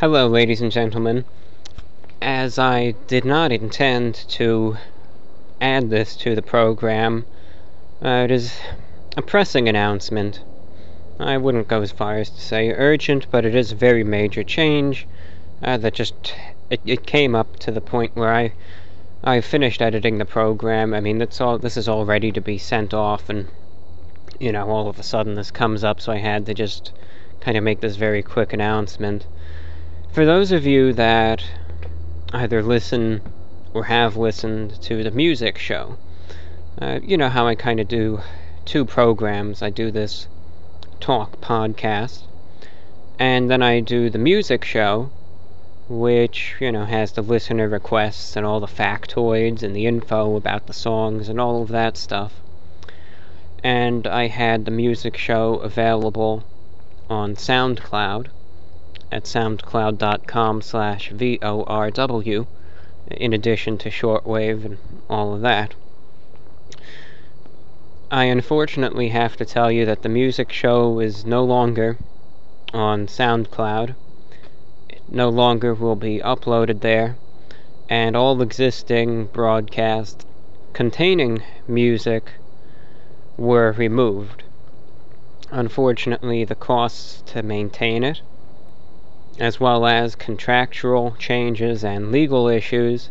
Hello, ladies and gentlemen. As I did not intend to add this to the program, uh, it is a pressing announcement. I wouldn't go as far as to say urgent, but it is a very major change uh, that just it, it came up to the point where I I finished editing the program. I mean, that's all. This is all ready to be sent off, and you know, all of a sudden this comes up, so I had to just kind of make this very quick announcement. For those of you that either listen or have listened to the music show, uh, you know how I kind of do two programs. I do this talk podcast, and then I do the music show, which, you know, has the listener requests and all the factoids and the info about the songs and all of that stuff. And I had the music show available on SoundCloud at soundcloud.com slash VORW, in addition to shortwave and all of that. I unfortunately have to tell you that the music show is no longer on SoundCloud It no longer will be uploaded there, and all existing broadcasts containing music were removed. Unfortunately, the costs to maintain it, as well as contractual changes and legal issues,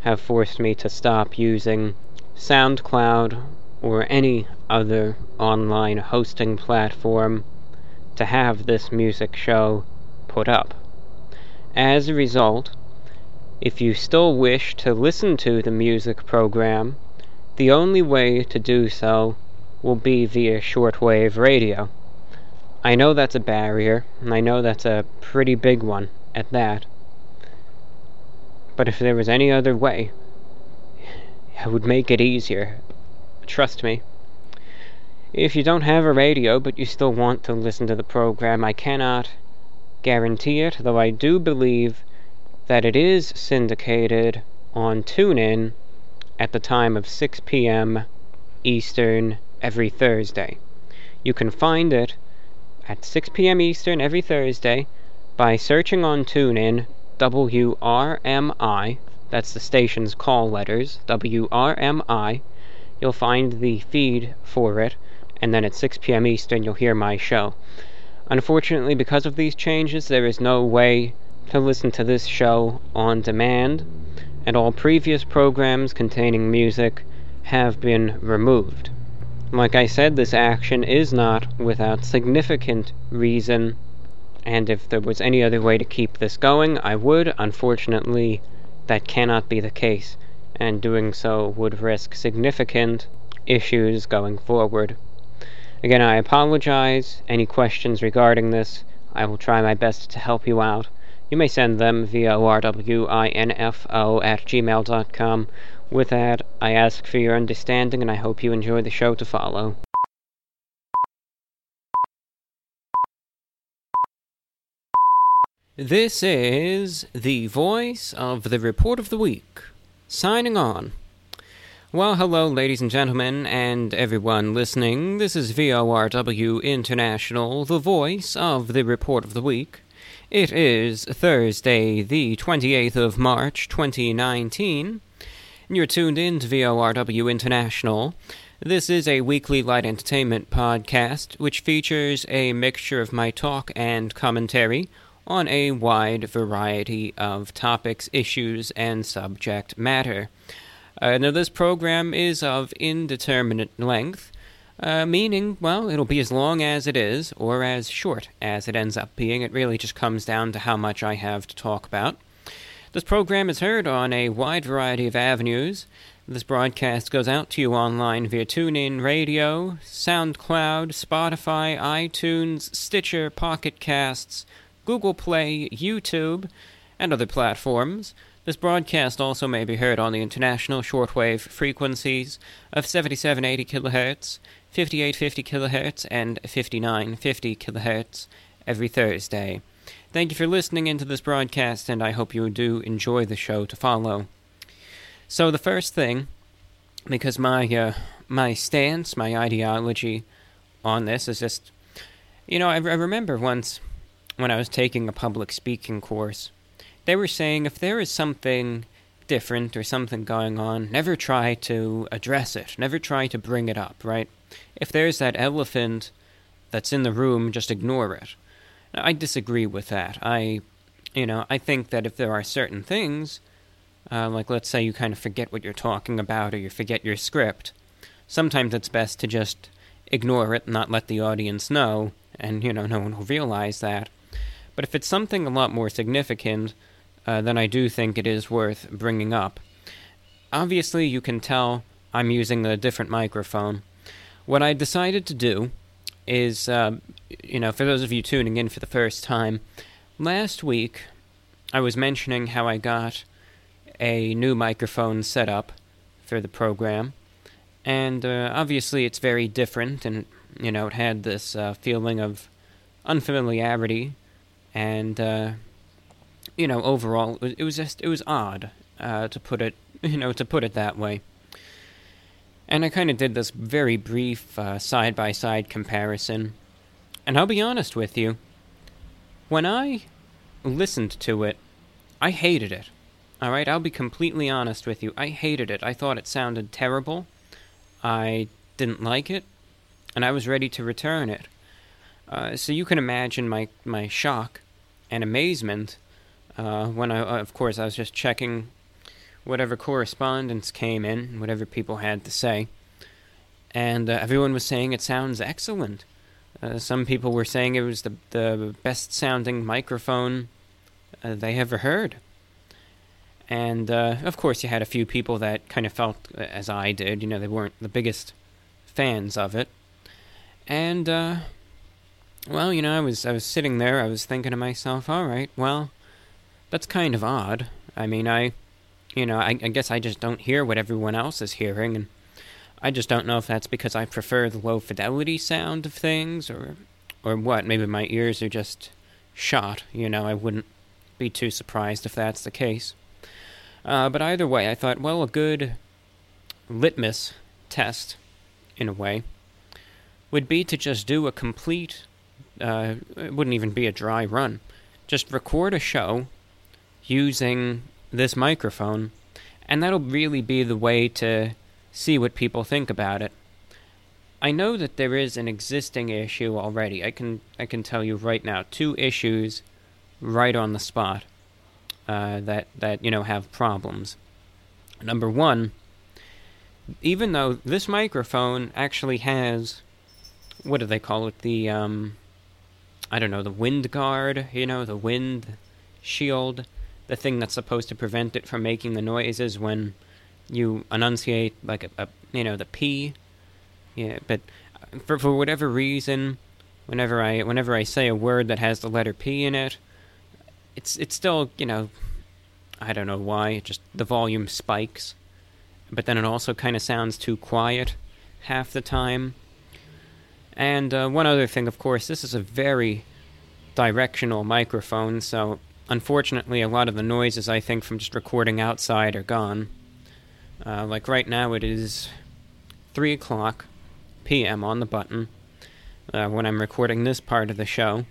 have forced me to stop using SoundCloud or any other online hosting platform to have this music show put up. As a result, if you still wish to listen to the music program, the only way to do so will be via shortwave radio. I know that's a barrier, and I know that's a pretty big one at that. But if there was any other way, it would make it easier. Trust me. If you don't have a radio but you still want to listen to the program, I cannot guarantee it, though I do believe that it is syndicated on TuneIn at the time of 6 p.m. Eastern every Thursday. You can find it at 6 p.m. Eastern every Thursday by searching on TuneIn WRMI, that's the station's call letters, WRMI. You'll find the feed for it, and then at 6 p.m. Eastern you'll hear my show. Unfortunately, because of these changes, there is no way to listen to this show on demand, and all previous programs containing music have been removed. Like I said, this action is not without significant reason, and if there was any other way to keep this going, I would. Unfortunately, that cannot be the case, and doing so would risk significant issues going forward. Again, I apologize. Any questions regarding this, I will try my best to help you out. You may send them via vorwinfo at gmail.com. With that, I ask for your understanding and I hope you enjoy the show to follow. This is the voice of the report of the week. Signing on. Well, hello, ladies and gentlemen, and everyone listening. This is VORW International, the voice of the report of the week. It is Thursday, the 28th of March, 2019. You're tuned in to VORW International. This is a weekly light entertainment podcast which features a mixture of my talk and commentary on a wide variety of topics, issues, and subject matter. Uh, now, this program is of indeterminate length, uh, meaning, well, it'll be as long as it is, or as short as it ends up being. It really just comes down to how much I have to talk about. This program is heard on a wide variety of avenues. This broadcast goes out to you online via TuneIn Radio, SoundCloud, Spotify, iTunes, Stitcher, Pocket Casts, Google Play, YouTube, and other platforms. This broadcast also may be heard on the international shortwave frequencies of 7780 kHz, 5850 kHz, and 5950 kHz every Thursday. Thank you for listening into this broadcast, and I hope you do enjoy the show to follow. So, the first thing, because my uh, my stance, my ideology on this is just, you know, I, I remember once when I was taking a public speaking course. They were saying if there is something different or something going on, never try to address it. Never try to bring it up, right? If there's that elephant that's in the room, just ignore it. Now, I disagree with that. I, you know, I think that if there are certain things, uh, like let's say you kind of forget what you're talking about or you forget your script, sometimes it's best to just ignore it, and not let the audience know, and, you know, no one will realize that. But if it's something a lot more significant, uh, then I do think it is worth bringing up. Obviously, you can tell I'm using a different microphone. What I decided to do is, uh, you know, for those of you tuning in for the first time, last week I was mentioning how I got a new microphone set up for the program, and uh, obviously it's very different, and you know, it had this uh, feeling of unfamiliarity, and uh, you know, overall, it was, just it was odd uh, to put it, you know, to put it that way. And I kind of did this very brief side by side comparison. And I'll be honest with you, when I listened to it, I hated it. Alright, I'll be completely honest with you. I hated it. I thought it sounded terrible. I didn't like it. And I was ready to return it. Uh, so you can imagine my, my shock and amazement uh, when I, of course, I was just checking whatever correspondence came in, whatever people had to say. And uh, everyone was saying it sounds excellent. Uh, some people were saying it was the, the best sounding microphone uh, they ever heard. And uh, of course, you had a few people that kind of felt uh, as I did. You know, they weren't the biggest fans of it. And, uh, well, you know, I was I was sitting there. I was thinking to myself, all right, well, that's kind of odd. I mean, I you know, I, I, guess I just don't hear what everyone else is hearing, and I just don't know if that's because I prefer the low fidelity sound of things, or or what. Maybe my ears are just shot. You know, I wouldn't be too surprised if that's the case. Uh, but either way, I thought, well, a good litmus test, in a way, would be to just do a complete. Uh, it wouldn't even be a dry run. Just record a show using this microphone, and that'll really be the way to see what people think about it. I know that there is an existing issue already. I can I can tell you right now two issues right on the spot uh, that that you know have problems. Number one, even though this microphone actually has what do they call it the um, I don't know the wind guard you know the wind shield the thing that's supposed to prevent it from making the noises when you enunciate like a, a you know the p. Yeah but for for whatever reason whenever i whenever i say a word that has the letter p in it it's it's still you know i don't know why just the volume spikes. But then it also kind of sounds too quiet half the time. And uh, one other thing of course this is a very directional microphone so unfortunately, a lot of the noises I think from just recording outside are gone. Uh, like right now, it is 3 o'clock p.m. on the button uh, when I'm recording this part of the show.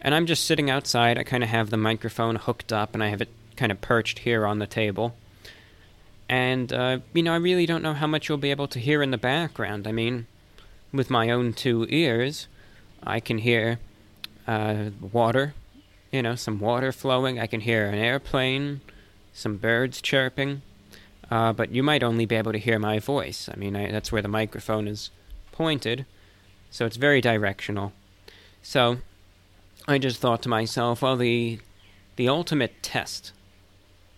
And I'm just sitting outside. I kind of have the microphone hooked up and I have it kind of perched here on the table. And, uh, you know, I really don't know how much you'll be able to hear in the background. I mean, with my own two ears, I can hear uh, water you know, some water flowing. I can hear an airplane, some birds chirping. Uh, but you might only be able to hear my voice. I mean, I, that's where the microphone is pointed, so it's very directional. So I just thought to myself, well, the the ultimate test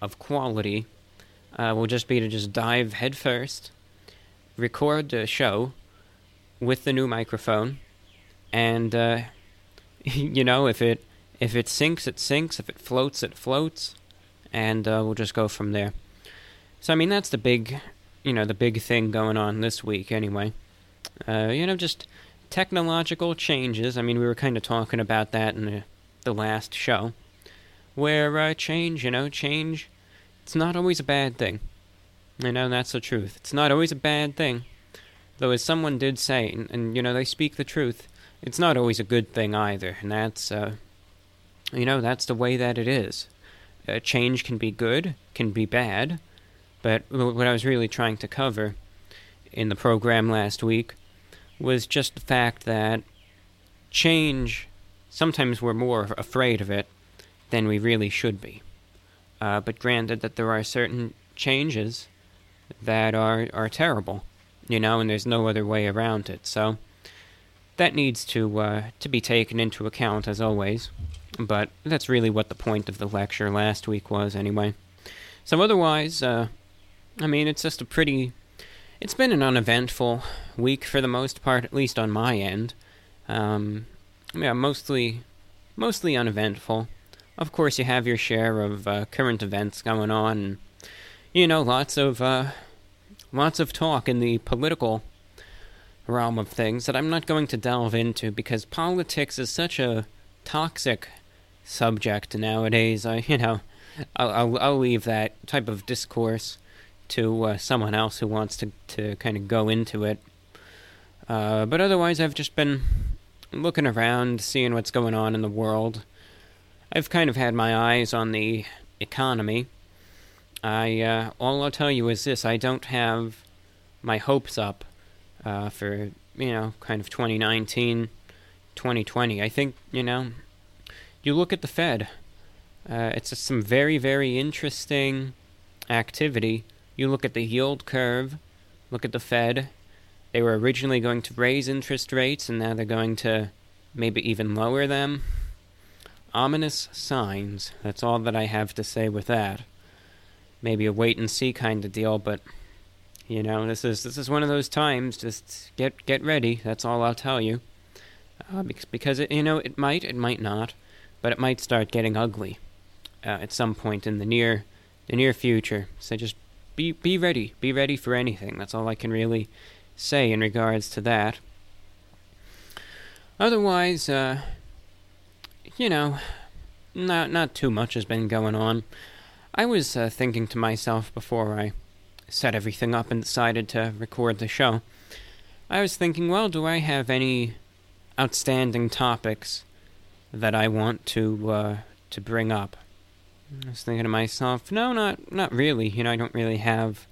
of quality uh, will just be to just dive headfirst, record the show with the new microphone, and uh, you know, if it if it sinks, it sinks. If it floats, it floats, and uh, we'll just go from there. So I mean, that's the big, you know, the big thing going on this week, anyway. Uh, you know, just technological changes. I mean, we were kind of talking about that in the, the last show, where uh, change, you know, change, it's not always a bad thing. You know, that's the truth. It's not always a bad thing. Though, as someone did say, and, and you know, they speak the truth, it's not always a good thing either, and that's uh, you know, that's the way that it is. Uh, change can be good, can be bad, but what I was really trying to cover in the program last week was just the fact that change, sometimes we're more afraid of it than we really should be. Uh, but granted that there are certain changes that are, are terrible, you know, and there's no other way around it. So that needs to uh, to be taken into account as always. But that's really what the point of the lecture last week was, anyway. So otherwise, uh, I mean, it's just a pretty. It's been an uneventful week for the most part, at least on my end. Um, yeah, mostly, mostly uneventful. Of course, you have your share of uh, current events going on, and you know, lots of uh, lots of talk in the political realm of things that I'm not going to delve into because politics is such a toxic subject nowadays. I, you know, I'll, I'll, I'll leave that type of discourse to uh, someone else who wants to, to kind of go into it. Uh, but otherwise, I've just been looking around, seeing what's going on in the world. I've kind of had my eyes on the economy. I uh, all I'll tell you is this: I don't have my hopes up uh, for you know kind of 2019, 2020. I think you know you look at the Fed. Uh, it's some very very interesting activity. You look at the yield curve. Look at the Fed. They were originally going to raise interest rates, and now they're going to maybe even lower them. Ominous signs. That's all that I have to say with that. Maybe a wait and see kind of deal, but you know, this is this is one of those times. Just get get ready. That's all I'll tell you. Uh, because it, you know, it might, it might not, but it might start getting ugly uh, at some point in the near the near future. So just be be ready. Be ready for anything. That's all I can really say in regards to that. Otherwise, uh, you know, not not too much has been going on. I was uh, thinking to myself before I set everything up and decided to record the show. I was thinking, well, do I have any outstanding topics that I want to uh, to bring up? I was thinking to myself, no, not not really. You know, I don't really have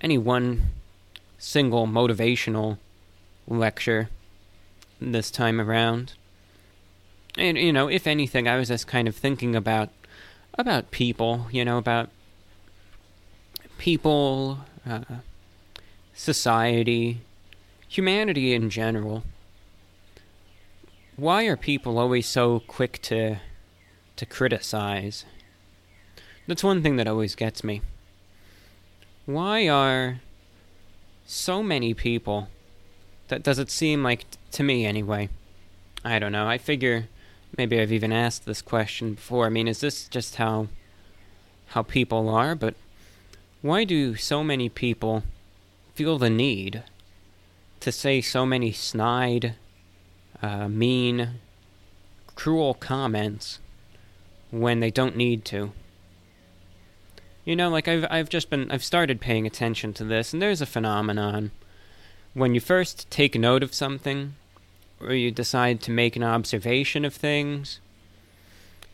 any one single motivational lecture this time around. And you know, if anything, I was just kind of thinking about about people, you know, about people, uh, society, humanity in general. Why are people always so quick to to criticize? That's one thing that always gets me. Why are so many people that does it seem like to me anyway i don't know i figure maybe i've even asked this question before i mean is this just how how people are but why do so many people feel the need to say so many snide uh, mean cruel comments when they don't need to you know like i've i've just been i've started paying attention to this and there's a phenomenon when you first take note of something, or you decide to make an observation of things,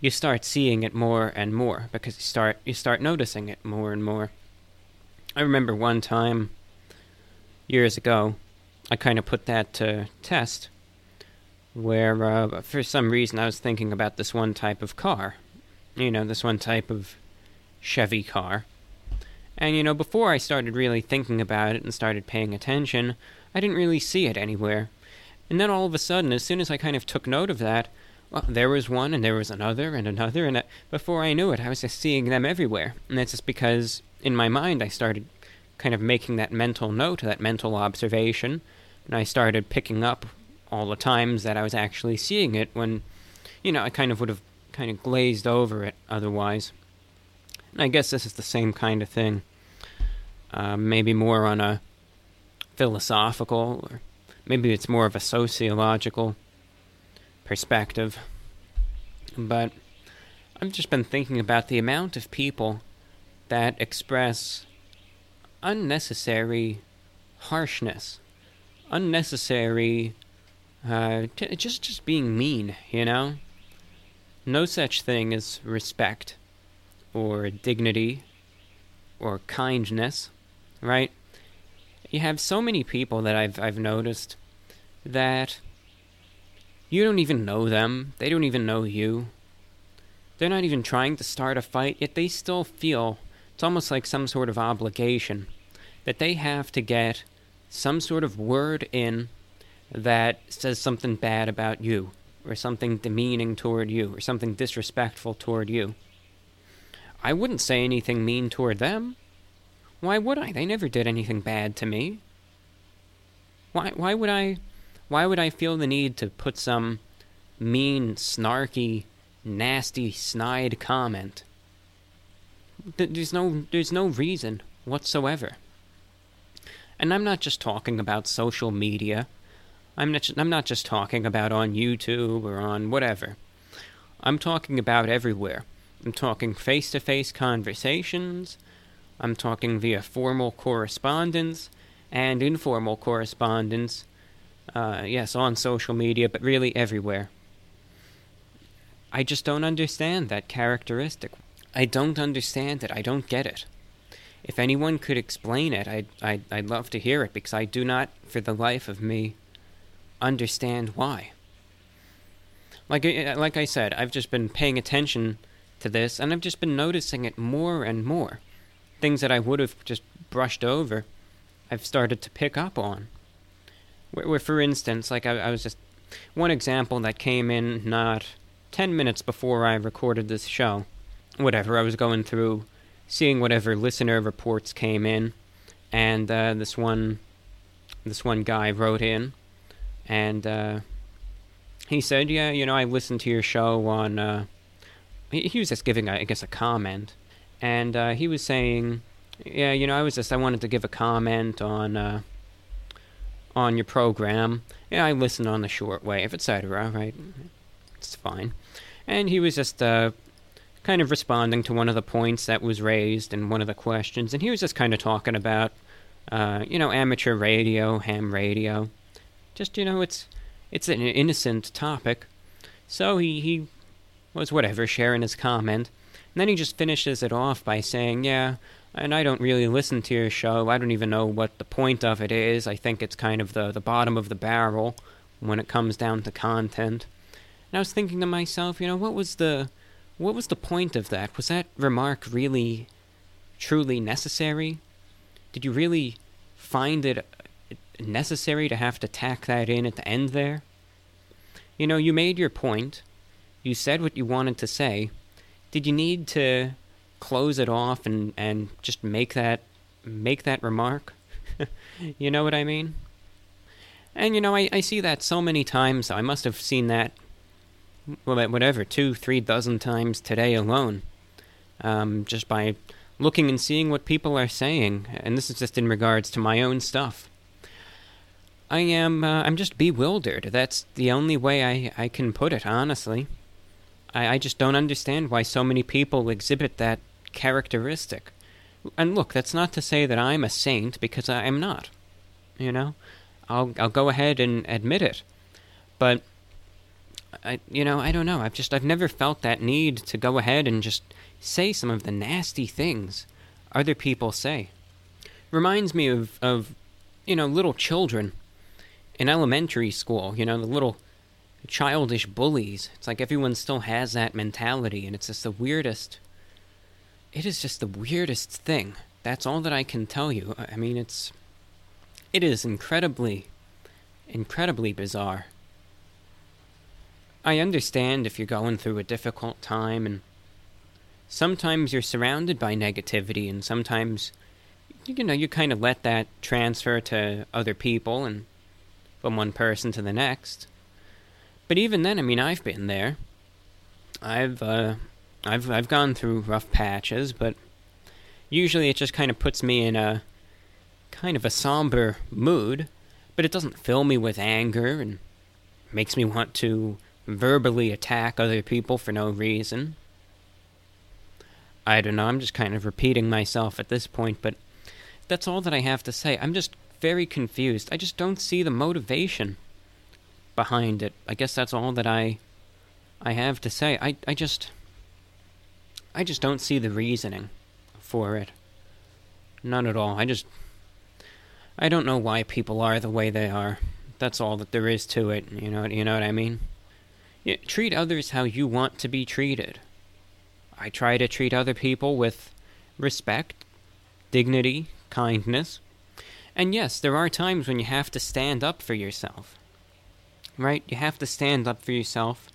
you start seeing it more and more because you start you start noticing it more and more. I remember one time years ago, I kind of put that to test where uh, for some reason I was thinking about this one type of car. You know, this one type of Chevy car. And, you know, before I started really thinking about it and started paying attention, I didn't really see it anywhere. And then all of a sudden, as soon as I kind of took note of that, well, there was one, and there was another, and another, and uh, before I knew it, I was just seeing them everywhere. And that's just because, in my mind, I started kind of making that mental note, that mental observation, and I started picking up all the times that I was actually seeing it when, you know, I kind of would have kind of glazed over it otherwise. And I guess this is the same kind of thing. Uh, maybe more on a philosophical, or maybe it's more of a sociological perspective. But I've just been thinking about the amount of people that express unnecessary harshness, unnecessary, uh, t- just just being mean, you know. No such thing as respect or dignity or kindness, right? You have so many people that I've I've noticed that you don't even know them. They don't even know you. They're not even trying to start a fight, yet they still feel it's almost like some sort of obligation that they have to get some sort of word in that says something bad about you, or something demeaning toward you, or something disrespectful toward you. I wouldn't say anything mean toward them. Why would I? They never did anything bad to me. Why why would I why would I feel the need to put some mean, snarky, nasty, snide comment? There's no there's no reason whatsoever. And I'm not just talking about social media. I'm not I'm not just talking about on YouTube or on whatever. I'm talking about everywhere. I'm talking face-to-face conversations. I'm talking via formal correspondence and informal correspondence uh, yes, on social media, but really everywhere. I just don't understand that characteristic. I don't understand it. I don't get it. If anyone could explain it, I'd, I'd, I'd love to hear it because I do not, for the life of me, understand why. Like, uh, like I said, I've just been paying attention to this and I've just been noticing it more and more. Things that I would have just brushed over, I've started to pick up on. Where, where for instance, like I, I was just one example that came in not 10 minutes before I recorded this show. Whatever, I was going through seeing whatever listener reports came in, and uh, this one, this one guy wrote in, and uh, he said, "Yeah, you know, I listened to your show on." Uh, he, he, was just giving, I guess, a comment, and uh, he was saying, "Yeah, you know, I was just I wanted to give a comment on." Uh, on your program. Yeah, I listen on the shortwave, etc. Right? It's fine. And he was just uh, kind of responding to one of the points that was raised in one of the questions, and he was just kind of talking about, uh, you know, amateur radio, ham radio. Just you know, it's it's an innocent topic. So he he was whatever sharing his comment, and then he just finishes it off by saying, "Yeah, and I don't really listen to your show. I don't even know what the point of it is. I think it's kind of the, the bottom of the barrel when it comes down to content. And I was thinking to myself, you know, what was the what was the point of that? Was that remark really truly necessary? Did you really find it necessary to have to tack that in at the end there? You know, you made your point. You said what you wanted to say. Did you need to close it off and and just make that make that remark. you know what I mean? And you know, I, I see that so many times. I must have seen that, well, whatever, two, three dozen times today alone, um, just by looking and seeing what people are saying. And this is just in regards to my own stuff. I am, uh, I'm just bewildered. That's the only way I, I can put it, honestly. I, I just don't understand why so many people exhibit that characteristic. And look, that's not to say that I'm a saint because I am not. You know, I'll I'll go ahead and admit it. But I you know, I don't know. I've just I've never felt that need to go ahead and just say some of the nasty things other people say. Reminds me of of you know, little children in elementary school, you know, the little childish bullies. It's like everyone still has that mentality, and it's just the weirdest. It is just the weirdest thing. That's all that I can tell you. I mean, it's. It is incredibly, incredibly bizarre. I understand if you're going through a difficult time, and sometimes you're surrounded by negativity, and sometimes, you know, you kind of let that transfer to other people and from one person to the next. But even then, I mean, I've been there. I've uh, I've I've gone through rough patches, but usually it just kind of puts me in a kind of a somber mood. But it doesn't fill me with anger and makes me want to verbally attack other people for no reason. I don't know, I'm just kind of repeating myself at this point, but that's all that I have to say. I'm just very confused. I just don't see the motivation behind it. I guess that's all that I I have to say, I, I just. I just don't see the reasoning for it. None at all. I just. I don't know why people are the way they are. That's all that there is to it. You know, you know what I mean? Yeah, treat others how you want to be treated. I try to treat other people with respect, dignity, kindness. And yes, there are times when you have to stand up for yourself. Right? You have to stand up for yourself,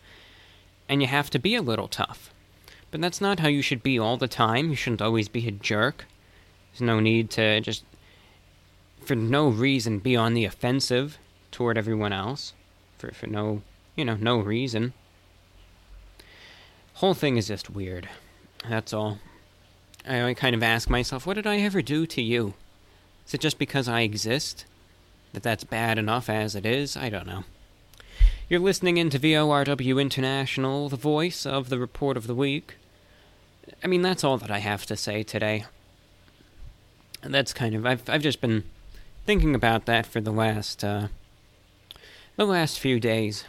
and you have to be a little tough. But that's not how you should be all the time. You shouldn't always be a jerk. There's no need to just, for no reason, be on the offensive toward everyone else. For, for no, you know, no reason. Whole thing is just weird. That's all. I kind of ask myself, what did I ever do to you? Is it just because I exist? That that's bad enough as it is? I don't know. You're listening into VORW International, the voice of the report of the week. I mean, that's all that I have to say today. That's kind of I've I've just been thinking about that for the last uh, the last few days,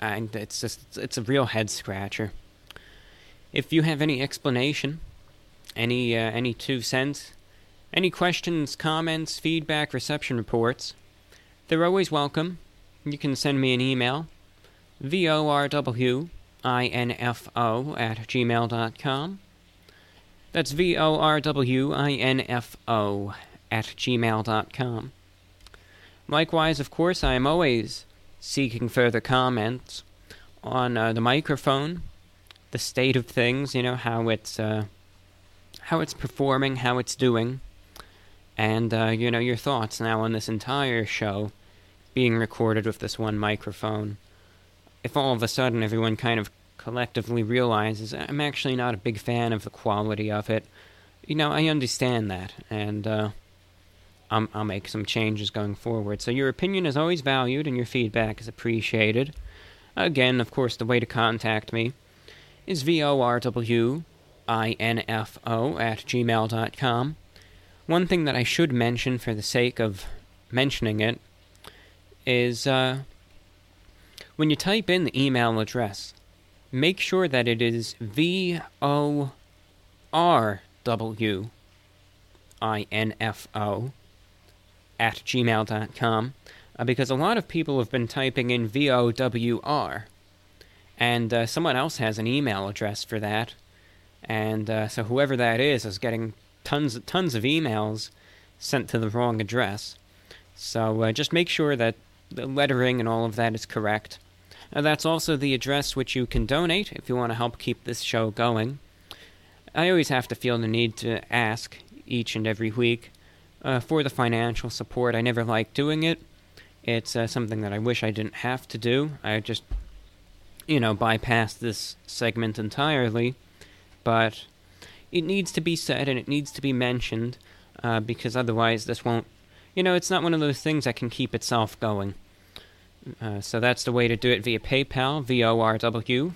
and it's just it's a real head scratcher. If you have any explanation, any uh, any two cents, any questions, comments, feedback, reception reports, they're always welcome. You can send me an email, vorwinfo at gmail.com. That's V-O-R-W-I-N-F-O at gmail.com. Likewise, of course, I am always seeking further comments on uh, the microphone, the state of things, you know, how it's, uh, how it's performing, how it's doing, and, uh, you know, your thoughts now on this entire show being recorded with this one microphone. If all of a sudden everyone kind of collectively realizes I'm actually not a big fan of the quality of it. You know, I understand that, and uh, I'll, I'll make some changes going forward. So your opinion is always valued, and your feedback is appreciated. Again, of course, the way to contact me is vorwinfo at gmail.com. One thing that I should mention for the sake of mentioning it is uh, when you type in the email address, make sure that it is V O R W I N F O at gmail.com uh, because a lot of people have been typing in V O W R and uh, someone else has an email address for that. And uh, so whoever that is is getting tons tons of emails sent to the wrong address. So uh, just make sure that the lettering and all of that is correct. Uh, that's also the address which you can donate if you want to help keep this show going. I always have to feel the need to ask each and every week uh, for the financial support. I never like doing it. It's uh, something that I wish I didn't have to do. I just, you know, bypass this segment entirely. But it needs to be said and it needs to be mentioned uh, because otherwise this won't. You know, it's not one of those things that can keep itself going. Uh, so that's the way to do it via PayPal, V O R W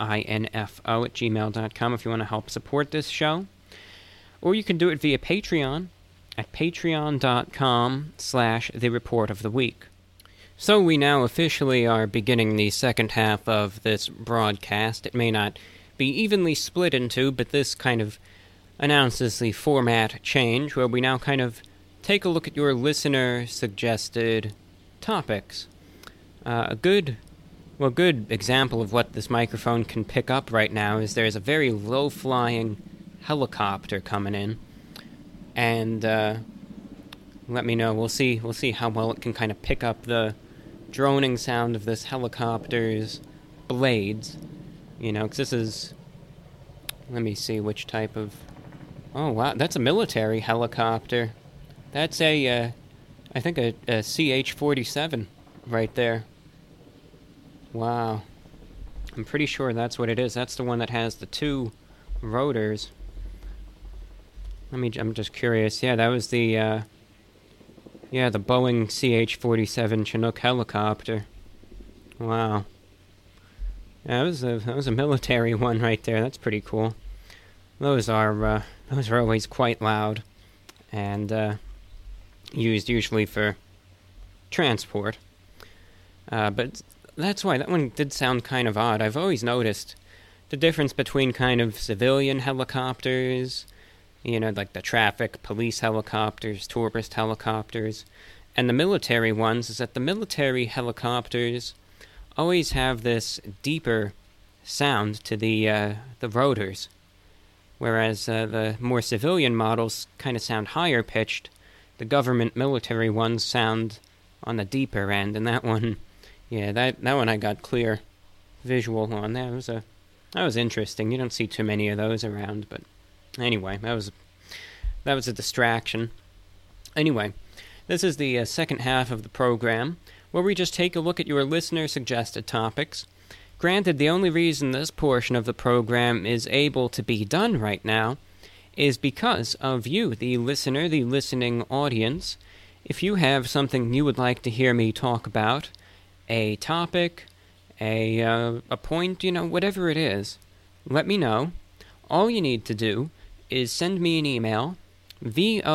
I N F O at gmail.com if you want to help support this show. Or you can do it via Patreon at patreon.com slash the report of the week. So we now officially are beginning the second half of this broadcast. It may not be evenly split into, but this kind of announces the format change where we now kind of take a look at your listener suggested topics. Uh, a good, well, good example of what this microphone can pick up right now is there's a very low flying helicopter coming in, and uh, let me know. We'll see. We'll see how well it can kind of pick up the droning sound of this helicopter's blades. You know, because this is. Let me see which type of. Oh wow, that's a military helicopter. That's a, uh, I think a, a CH-47 right there. Wow. I'm pretty sure that's what it is. That's the one that has the two rotors. Let me. I'm just curious. Yeah, that was the. Uh, yeah, the Boeing CH-47 Chinook helicopter. Wow. That was a that was a military one right there. That's pretty cool. Those are uh, those are always quite loud, and uh, used usually for transport. Uh, but that's why that one did sound kind of odd. I've always noticed the difference between kind of civilian helicopters, you know, like the traffic police helicopters, tourist helicopters, and the military ones is that the military helicopters always have this deeper sound to the uh, the rotors, whereas uh, the more civilian models kind of sound higher pitched. The government military ones sound on the deeper end, and that one, yeah, that that one I got clear visual on. That was a that was interesting. You don't see too many of those around, but anyway, that was that was a distraction. Anyway, this is the uh, second half of the program where we just take a look at your listener suggested topics. Granted, the only reason this portion of the program is able to be done right now is because of you, the listener, the listening audience. If you have something you would like to hear me talk about, a topic, a, uh, a point, you know, whatever it is, let me know. All you need to do is send me an email, V-O-R-W-I-N-F-O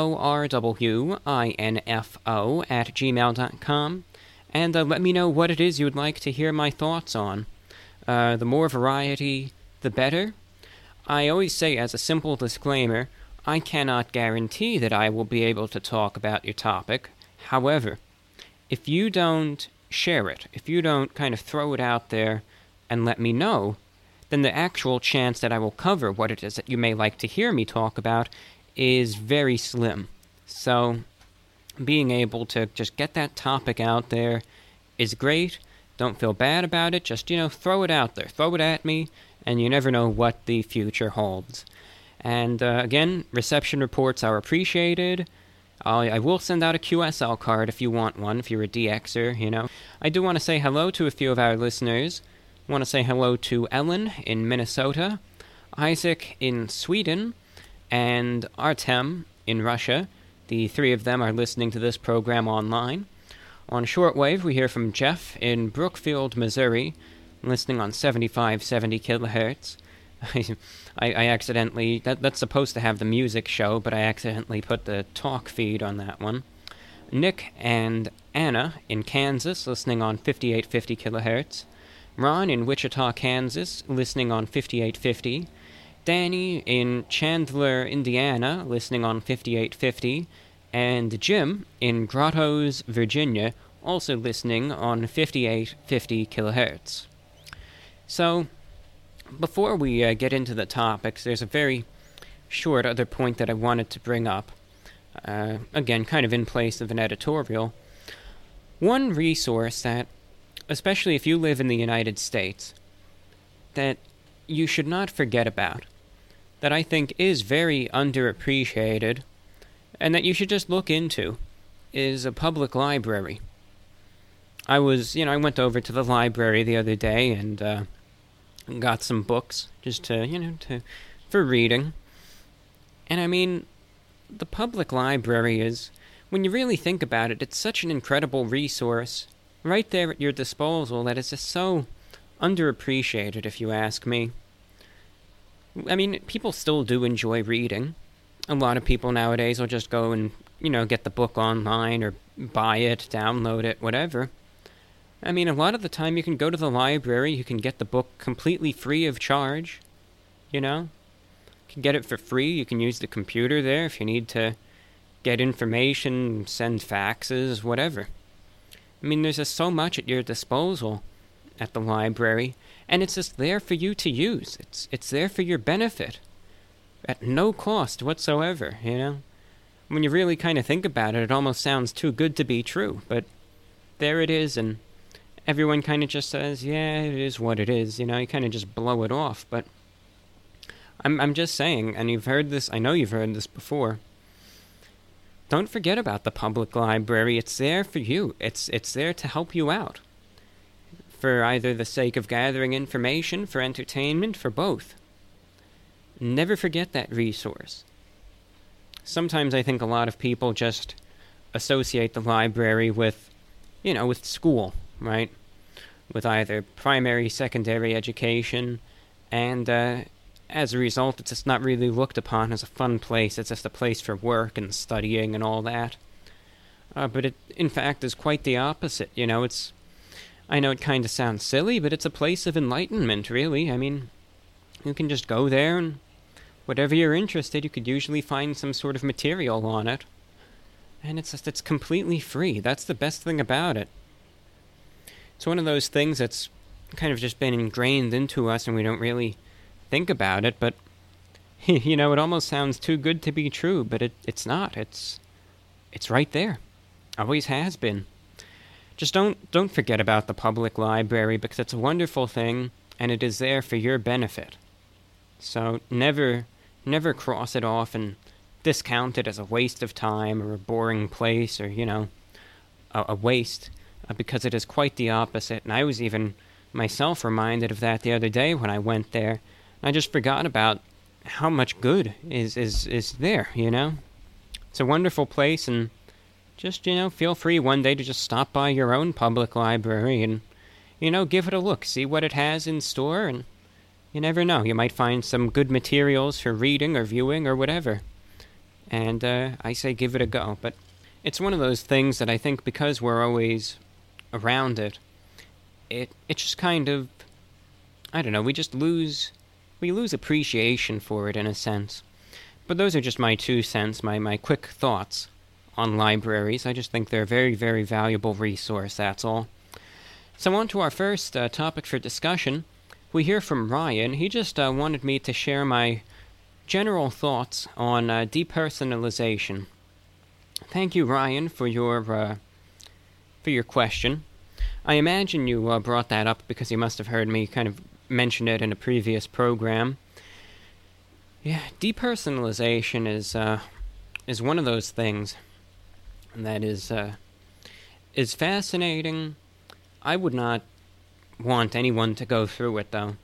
at gmail.com, and uh, let me know what it is you would like to hear my thoughts on. Uh, the more variety, the better. I always say, as a simple disclaimer, I cannot guarantee that I will be able to talk about your topic. However, if you don't share it, if you don't kind of throw it out there and let me know, then the actual chance that I will cover what it is that you may like to hear me talk about is very slim. So, being able to just get that topic out there is great. Don't feel bad about it. Just, you know, throw it out there. Throw it at me, and you never know what the future holds. And uh, again, reception reports are appreciated. I'll, I will send out a QSL card if you want one, if you're a DXer, you know. I do want to say hello to a few of our listeners. I want to say hello to Ellen in Minnesota, Isaac in Sweden, and Artem in Russia. The three of them are listening to this program online. On shortwave, we hear from Jeff in Brookfield, Missouri, listening on 7570 kilohertz. I, I accidentally that that's supposed to have the music show, but I accidentally put the talk feed on that one. Nick and Anna in Kansas, listening on 5850 kilohertz. Ron in Wichita, Kansas, listening on 5850. Danny in Chandler, Indiana, listening on 5850. And Jim in Grottoes, Virginia, also listening on 5850 kilohertz. So, before we uh, get into the topics, there's a very short other point that I wanted to bring up. Uh, again, kind of in place of an editorial. One resource that, especially if you live in the United States, that you should not forget about, that I think is very underappreciated, and that you should just look into, is a public library. I was, you know, I went over to the library the other day and, uh, got some books just to you know to for reading. And I mean, the public library is when you really think about it, it's such an incredible resource right there at your disposal that is just so underappreciated if you ask me. I mean, people still do enjoy reading. A lot of people nowadays will just go and, you know, get the book online or buy it, download it, whatever. I mean, a lot of the time you can go to the library, you can get the book completely free of charge. You know? You can get it for free. You can use the computer there if you need to get information, send faxes, whatever. I mean, there's just so much at your disposal at the library, and it's just there for you to use. It's it's there for your benefit. At no cost whatsoever, you know? When you really kind of think about it, it almost sounds too good to be true, but there it is, and everyone kind of just says, "Yeah, it is what it is." You know, you kind of just blow it off. But I'm I'm just saying, and you've heard this. I know you've heard this before. Don't forget about the public library. It's there for you. It's it's there to help you out. For either the sake of gathering information, for entertainment, for both. Never forget that resource. Sometimes I think a lot of people just associate the library with, you know, with school right? With either primary, secondary education, and uh, as a result, it's just not really looked upon as a fun place. It's just a place for work and studying and all that. Uh, but it, in fact, is quite the opposite. You know, it's I know it kind of sounds silly, but it's a place of enlightenment, really. I mean, you can just go there and whatever you're interested, you could usually find some sort of material on it. And it's just, it's completely free. That's the best thing about it. It's one of those things that's kind of just been ingrained into us and we don't really think about it, but you know, it almost sounds too good to be true, but it, it's not. It's it's right there. Always has been. Just don't don't forget about the public library because it's a wonderful thing and it is there for your benefit. So never never cross it off and discount it as a waste of time or a boring place or, you know, a, a waste uh, because it is quite the opposite. And I was even myself reminded of that the other day when I went there. I just forgot about how much good is, is, is there, you know? It's a wonderful place, and just, you know, feel free one day to just stop by your own public library and, you know, give it a look, see what it has in store, and you never know. You might find some good materials for reading or viewing or whatever. And uh, I say give it a go. But it's one of those things that I think because we're always around it, it it just kind of I don't know, we just lose we lose appreciation for it in a sense. But those are just my two cents, my, my quick thoughts on libraries. I just think they're a very, very valuable resource, that's all. So, on to our first uh, topic for discussion. We hear from Ryan. He just uh, wanted me to share my general thoughts on uh, depersonalization. Thank you, Ryan, for your uh, for your question. I imagine you uh, brought that up because you must have heard me kind of mention it in a previous program. Yeah, depersonalization is uh, is one of those things that is uh, is fascinating. I would not want anyone to go through it though,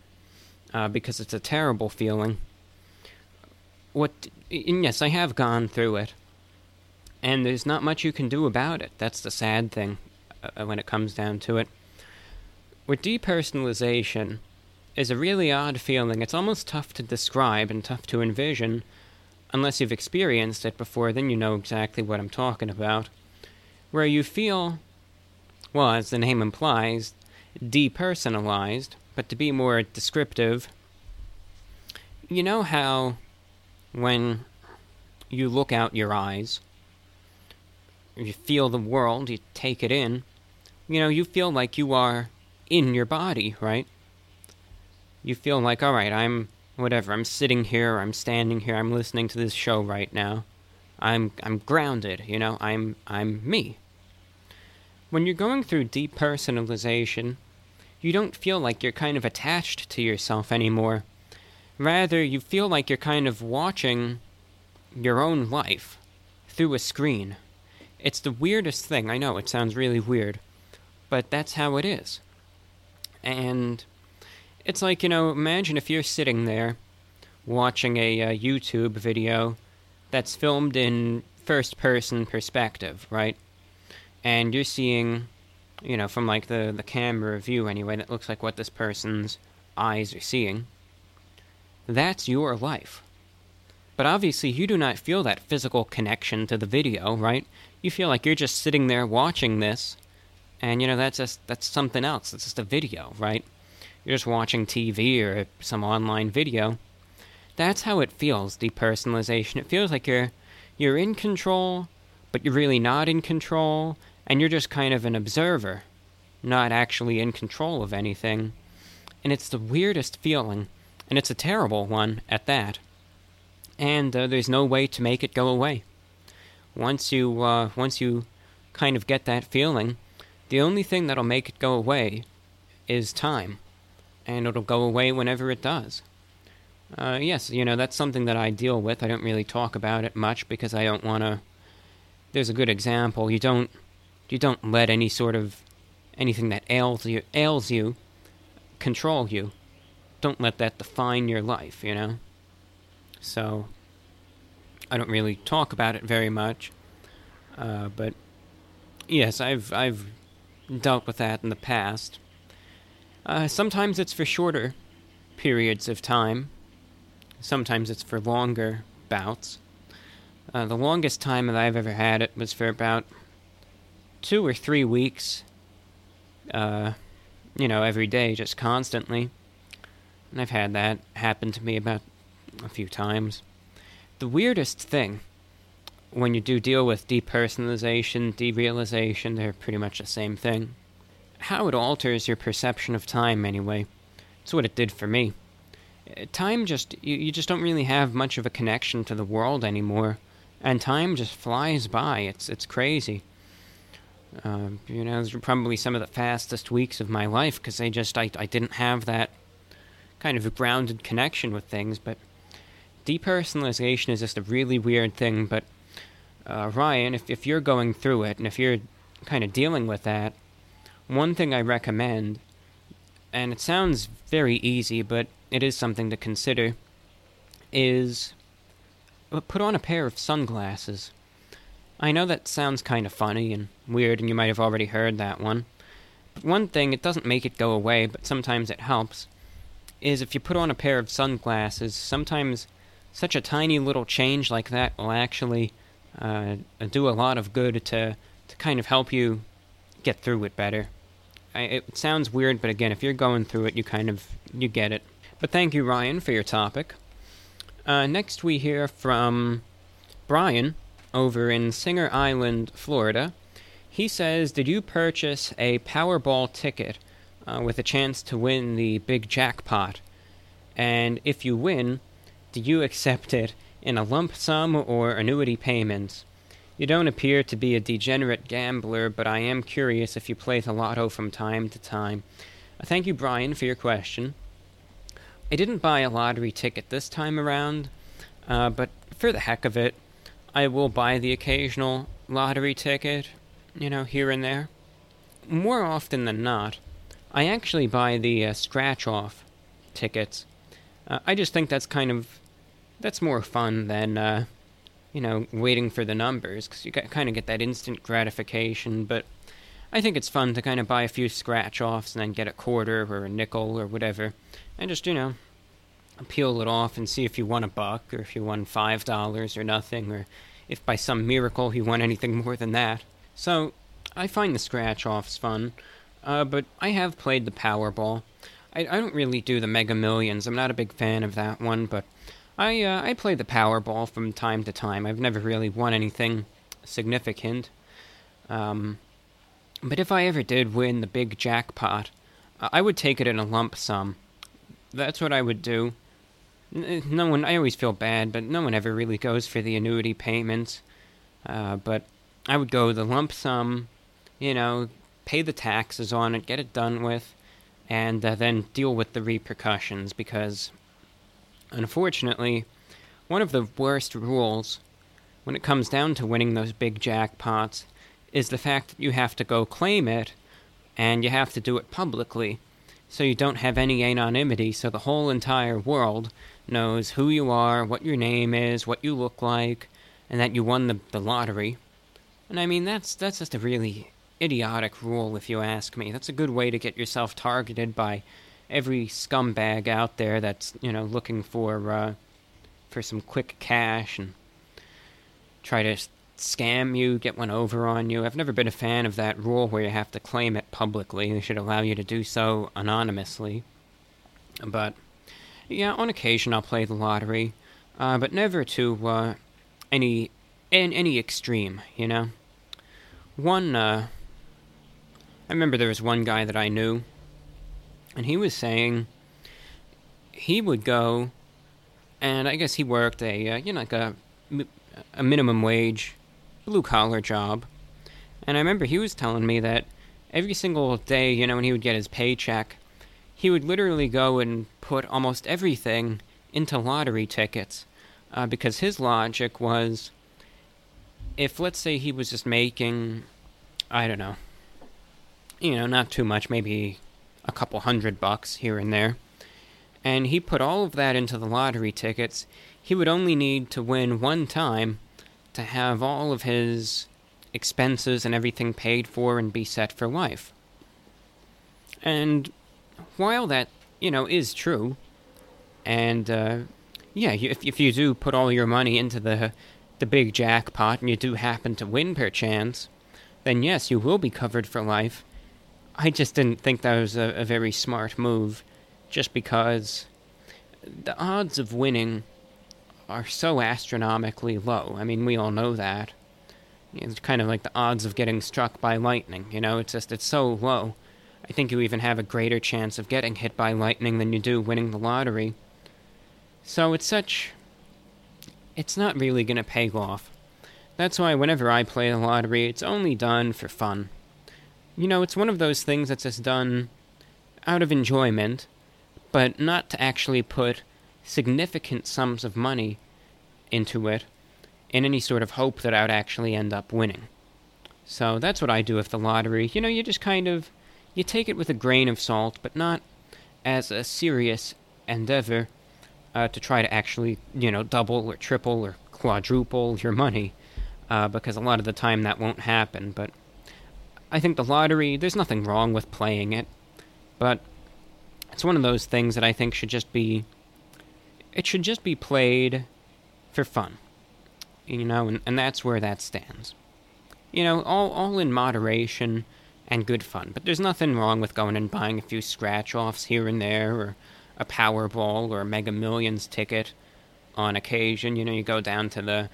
uh, because it's a terrible feeling. What? Yes, I have gone through it, and there's not much you can do about it. That's the sad thing uh, when it comes down to it. With depersonalization, is a really odd feeling. It's almost tough to describe and tough to envision. Unless you've experienced it before, then you know exactly what I'm talking about. Where you feel, well, as the name implies, depersonalized, but to be more descriptive, you know how when you look out your eyes, you feel the world, you take it in, you know, you feel like you are in your body, right? you feel like, all right, I'm whatever. I'm sitting here, I'm standing here, I'm listening to this show right now. I'm I'm grounded, you know. I'm I'm me. When you're going through depersonalization, you don't feel like you're kind of attached to yourself anymore. Rather, you feel like you're kind of watching your own life through a screen. It's the weirdest thing. I know it sounds really weird, but that's how it is. And it's like, you know, imagine if you're sitting there watching a uh, YouTube video that's filmed in first person perspective, right? And you're seeing, you know, from like the, the camera view anyway, that looks like what this person's eyes are seeing. That's your life. But obviously, you do not feel that physical connection to the video, right? You feel like you're just sitting there watching this, and you know that's just that's something else. It's just a video, right? You're just watching TV or some online video. That's how it feels, depersonalization. It feels like you're you're in control, but you're really not in control, and you're just kind of an observer, not actually in control of anything. And it's the weirdest feeling, and it's a terrible one at that. And uh, there's no way to make it go away. Once you uh, once you kind of get that feeling, the only thing that'll make it go away is time and it'll go away whenever it does. Uh, yes, you know, that's something that I deal with. I don't really talk about it much because I don't want to. There's a good example. You don't, you don't let any sort of anything that ails you ails you control you. Don't let that define your life. You know. So. I don't really talk about it very much, uh, but yes, I've I've dealt with that in the past. Uh, sometimes it's for shorter periods of time. Sometimes it's for longer bouts. Uh, the longest time that I've ever had it was for about two or three weeks. Uh, you know, every day, just constantly. And I've had that happen to me about a few times. The weirdest thing when you do deal with depersonalization, derealization, they're pretty much the same thing. How it alters your perception of time, anyway. It's what it did for me. Uh, time just, you, you just don't really have much of a connection to the world anymore. And time just flies by. It's, it's crazy. Uh, you know, those were probably some of the fastest weeks of my life because I just, I, I didn't have that kind of grounded connection with things. But depersonalization is just a really weird thing. But uh, Ryan, if, if you're going through it and if you're kind of dealing with that, one thing I recommend, and it sounds very easy, but it is something to consider, is put on a pair of sunglasses. I know that sounds kind of funny and weird, and you might have already heard that one. But one thing, it doesn't make it go away, but sometimes it helps, is if you put on a pair of sunglasses, sometimes such a tiny little change like that will actually uh, do a lot of good to to kind of help you get through it better. I, it sounds weird, but again, if you're going through it, you kind of you get it. But thank you, Ryan, for your topic. Uh, next, we hear from Brian over in Singer Island, Florida. He says, "Did you purchase a Powerball ticket uh, with a chance to win the big jackpot? And if you win, do you accept it in a lump sum or annuity payments. You don't appear to be a degenerate gambler, but I am curious if you play the lotto from time to time. Uh, thank you, Brian, for your question. I didn't buy a lottery ticket this time around, uh, but for the heck of it, I will buy the occasional lottery ticket, you know, here and there. More often than not, I actually buy the uh, scratch off tickets. Uh, I just think that's kind of that's more fun than uh, you know waiting for the numbers because you kind of get that instant gratification. But I think it's fun to kind of buy a few scratch offs and then get a quarter or a nickel or whatever, and just you know peel it off and see if you won a buck or if you won five dollars or nothing or if by some miracle you won anything more than that. So I find the scratch offs fun, uh, but I have played the Powerball. I, I don't really do the Mega Millions. I'm not a big fan of that one, but I uh, I play the Powerball from time to time. I've never really won anything significant. Um, but if I ever did win the big jackpot, I would take it in a lump sum. That's what I would do. No one, I always feel bad, but no one ever really goes for the annuity payments. Uh, but I would go the lump sum, you know, pay the taxes on it, get it done with, and uh, then deal with the repercussions because Unfortunately, one of the worst rules when it comes down to winning those big jackpots is the fact that you have to go claim it and you have to do it publicly so you don't have any anonymity so the whole entire world knows who you are, what your name is, what you look like, and that you won the, the lottery. And I mean that's that's just a really idiotic rule if you ask me. That's a good way to get yourself targeted by every scumbag out there that's you know looking for uh, for some quick cash and try to scam you, get one over on you. I've never been a fan of that rule where you have to claim it publicly. They should allow you to do so anonymously. But yeah, on occasion I'll play the lottery, uh, but never to uh, any in any extreme. You know, one. Uh, I remember there was one guy that I knew and he was saying he would go, and I guess he worked a uh, you know like a a minimum wage blue collar job, and I remember he was telling me that every single day, you know, when he would get his paycheck, he would literally go and put almost everything into lottery tickets, uh, because his logic was, if let's say he was just making, I don't know, you know, not too much, maybe a couple hundred bucks here and there. And he put all of that into the lottery tickets. He would only need to win one time to have all of his expenses and everything paid for and be set for life. And while that, you know, is true, and uh, yeah, if, if you do put all your money into the the big jackpot and you do happen to win per chance, then yes, you will be covered for life. I just didn't think that was a, a very smart move, just because the odds of winning are so astronomically low. I mean, we all know that. It's kind of like the odds of getting struck by lightning, you know, it's just, it's so low. I think you even have a greater chance of getting hit by lightning than you do winning the lottery. So it's such. It's not really going to pay off. That's why whenever I play the lottery, it's only done for fun. You know, it's one of those things that's just done out of enjoyment, but not to actually put significant sums of money into it in any sort of hope that I would actually end up winning. So that's what I do with the lottery. You know, you just kind of you take it with a grain of salt, but not as a serious endeavor uh, to try to actually, you know, double or triple or quadruple your money, uh, because a lot of the time that won't happen. But I think the lottery, there's nothing wrong with playing it, but it's one of those things that I think should just be, it should just be played for fun you know, and, and that's where that stands. You know, all, all in moderation and good fun. But there's nothing wrong with going and buying a few scratch offs here and there, or a Powerball or a Mega Millions ticket on occasion. You know, you go down to the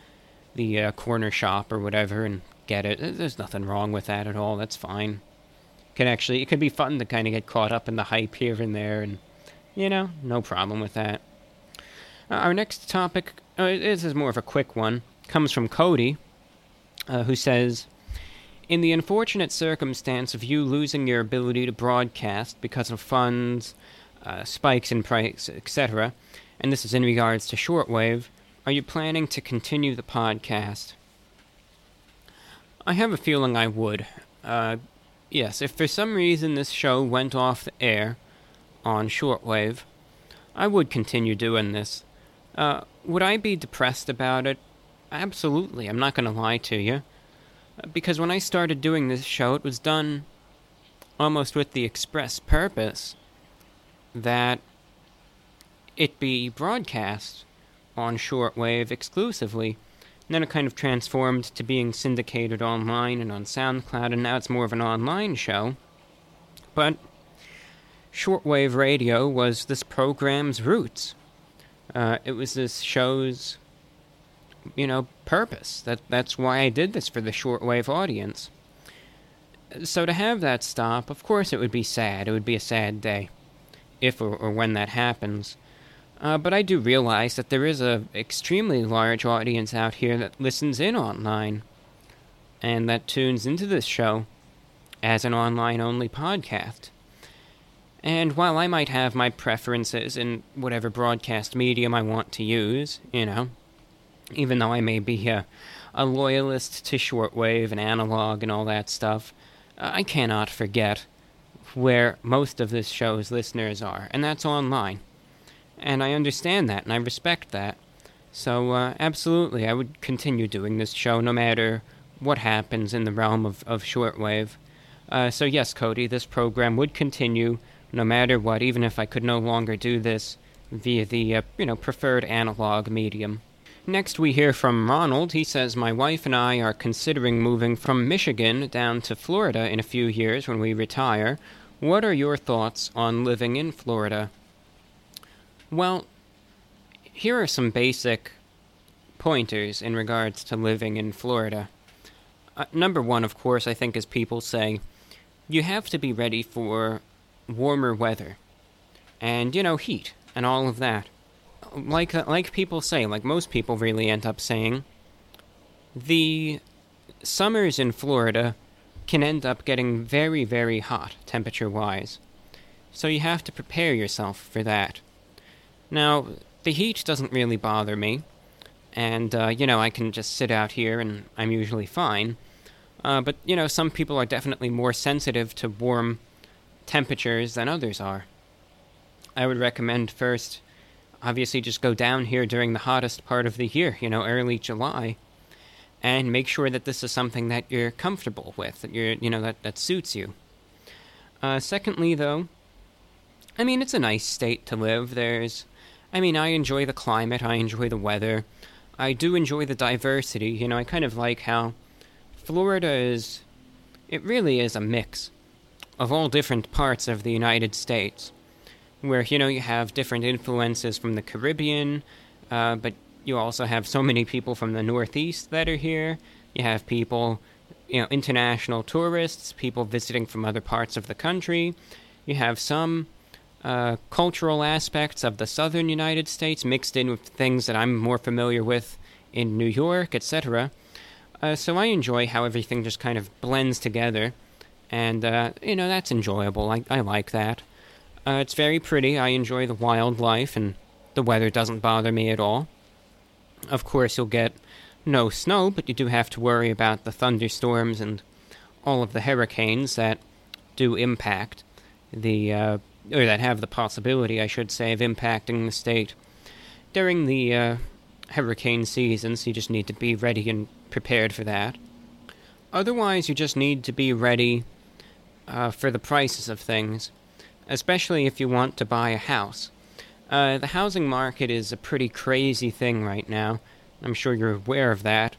the uh, corner shop or whatever and get it. There's nothing wrong with that at all. That's fine. Can actually, it could be fun to kind of get caught up in the hype here and there, and you know, no problem with that. Uh, our next topic, uh, this is more of a quick one comes from Cody, uh, who says, in the unfortunate circumstance of you losing your ability to broadcast because of funds, uh, spikes in price, etc., and this is in regards to shortwave, are you planning to continue the podcast? I have a feeling I would. Uh, yes, if for some reason this show went off the air on shortwave, I would continue doing this. Uh, would I be depressed about it? Absolutely, I'm not going to lie to you. Because when I started doing this show, it was done almost with the express purpose that it be broadcast on shortwave exclusively. Then it kind of transformed to being syndicated online and on SoundCloud, and now it's more of an online show. But shortwave radio was this program's roots. Uh, it was this show's you know, purpose. That that's why I did this for the shortwave audience. So to have that stop, of course, it would be sad. It would be a sad day, if or, or when that happens. Uh, but I do realize that there is a extremely large audience out here that listens in online, and that tunes into this show as an online-only podcast. And while I might have my preferences in whatever broadcast medium I want to use, you know, even though I may be a, a loyalist to shortwave and analog and all that stuff, I cannot forget where most of this show's listeners are, and that's online. And I understand that, and I respect that. So, uh, absolutely, I would continue doing this show no matter what happens in the realm of, of shortwave. Uh, so, yes, Cody, this program would continue no matter what, even if I could no longer do this via the, uh, you know, preferred analog medium. Next, we hear from Ronald. He says, My wife and I are considering moving from Michigan down to Florida in a few years when we retire. What are your thoughts on living in Florida? Well, here are some basic pointers in regards to living in Florida. Uh, number one, of course, I think, as people say, you have to be ready for warmer weather and, you know, heat and all of that like like people say, like most people really end up saying, the summers in Florida can end up getting very very hot temperature wise. So you have to prepare yourself for that. Now, the heat doesn't really bother me, and uh, you know I can just sit out here and I'm usually fine. Uh, but you know some people are definitely more sensitive to warm temperatures than others are. I would recommend first obviously just go down here during the hottest part of the year, you know, early July, and make sure that this is something that you're comfortable with, that you're, you know, that, that suits you. Uh, secondly, though, I mean, it's a nice state to live. There's, I mean, I enjoy the climate, I enjoy the weather, I do enjoy the diversity. You know, I kind of like how Florida is, it really is a mix of all different parts of the United States, where you know you have different influences from the Caribbean, uh, but you also have so many people from the Northeast that are here. You have people, you know, international tourists, people visiting from other parts of the country. You have some uh, cultural aspects of the southern United States mixed in with things that I'm more familiar with in New York, etc. Uh, so I enjoy how everything just kind of blends together, and uh, you know that's enjoyable. I, I like that. Uh, it's very pretty. I enjoy the wildlife, and the weather doesn't bother me at all. Of course, you'll get no snow, but you do have to worry about the thunderstorms and all of the hurricanes that do impact the uh, or that have the possibility, I should say, of impacting the state during the uh, hurricane season, so you just need to be ready and prepared for that. Otherwise, you just need to be ready uh, for the prices of things, especially if you want to buy a house. Uh, the housing market is a pretty crazy thing right now. I'm sure you're aware of that.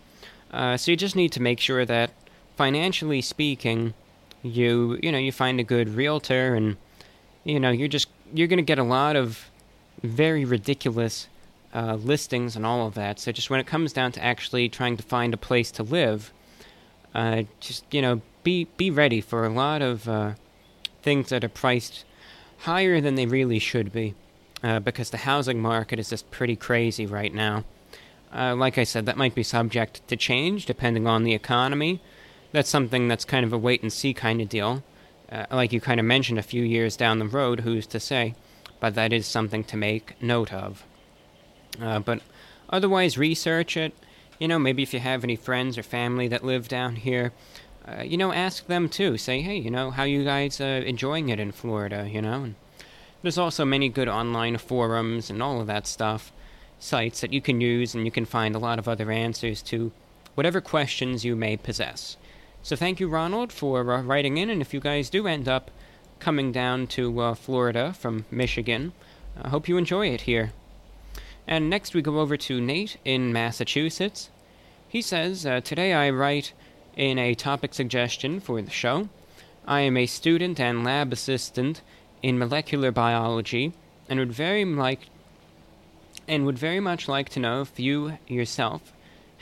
Uh, so you just need to make sure that, financially speaking, you you know you find a good realtor and you know, you're just you're going to get a lot of very ridiculous uh, listings and all of that. So just when it comes down to actually trying to find a place to live, uh, just you know, be be ready for a lot of uh, things that are priced higher than they really should be, uh, because the housing market is just pretty crazy right now. Uh, like I said, that might be subject to change depending on the economy. That's something that's kind of a wait and see kind of deal. Uh, like you kind of mentioned a few years down the road, who's to say? But that is something to make note of. Uh, but otherwise, research it. You know, maybe if you have any friends or family that live down here, uh, you know, ask them too. Say, hey, you know, how you guys uh, enjoying it in Florida? You know, and there's also many good online forums and all of that stuff, sites that you can use, and you can find a lot of other answers to whatever questions you may possess. So thank you, Ronald, for uh, writing in. And if you guys do end up coming down to uh, Florida from Michigan, I hope you enjoy it here. And next we go over to Nate in Massachusetts. He says, uh, Today I write in a topic suggestion for the show. I am a student and lab assistant in molecular biology and would very like and would very much like to know if you yourself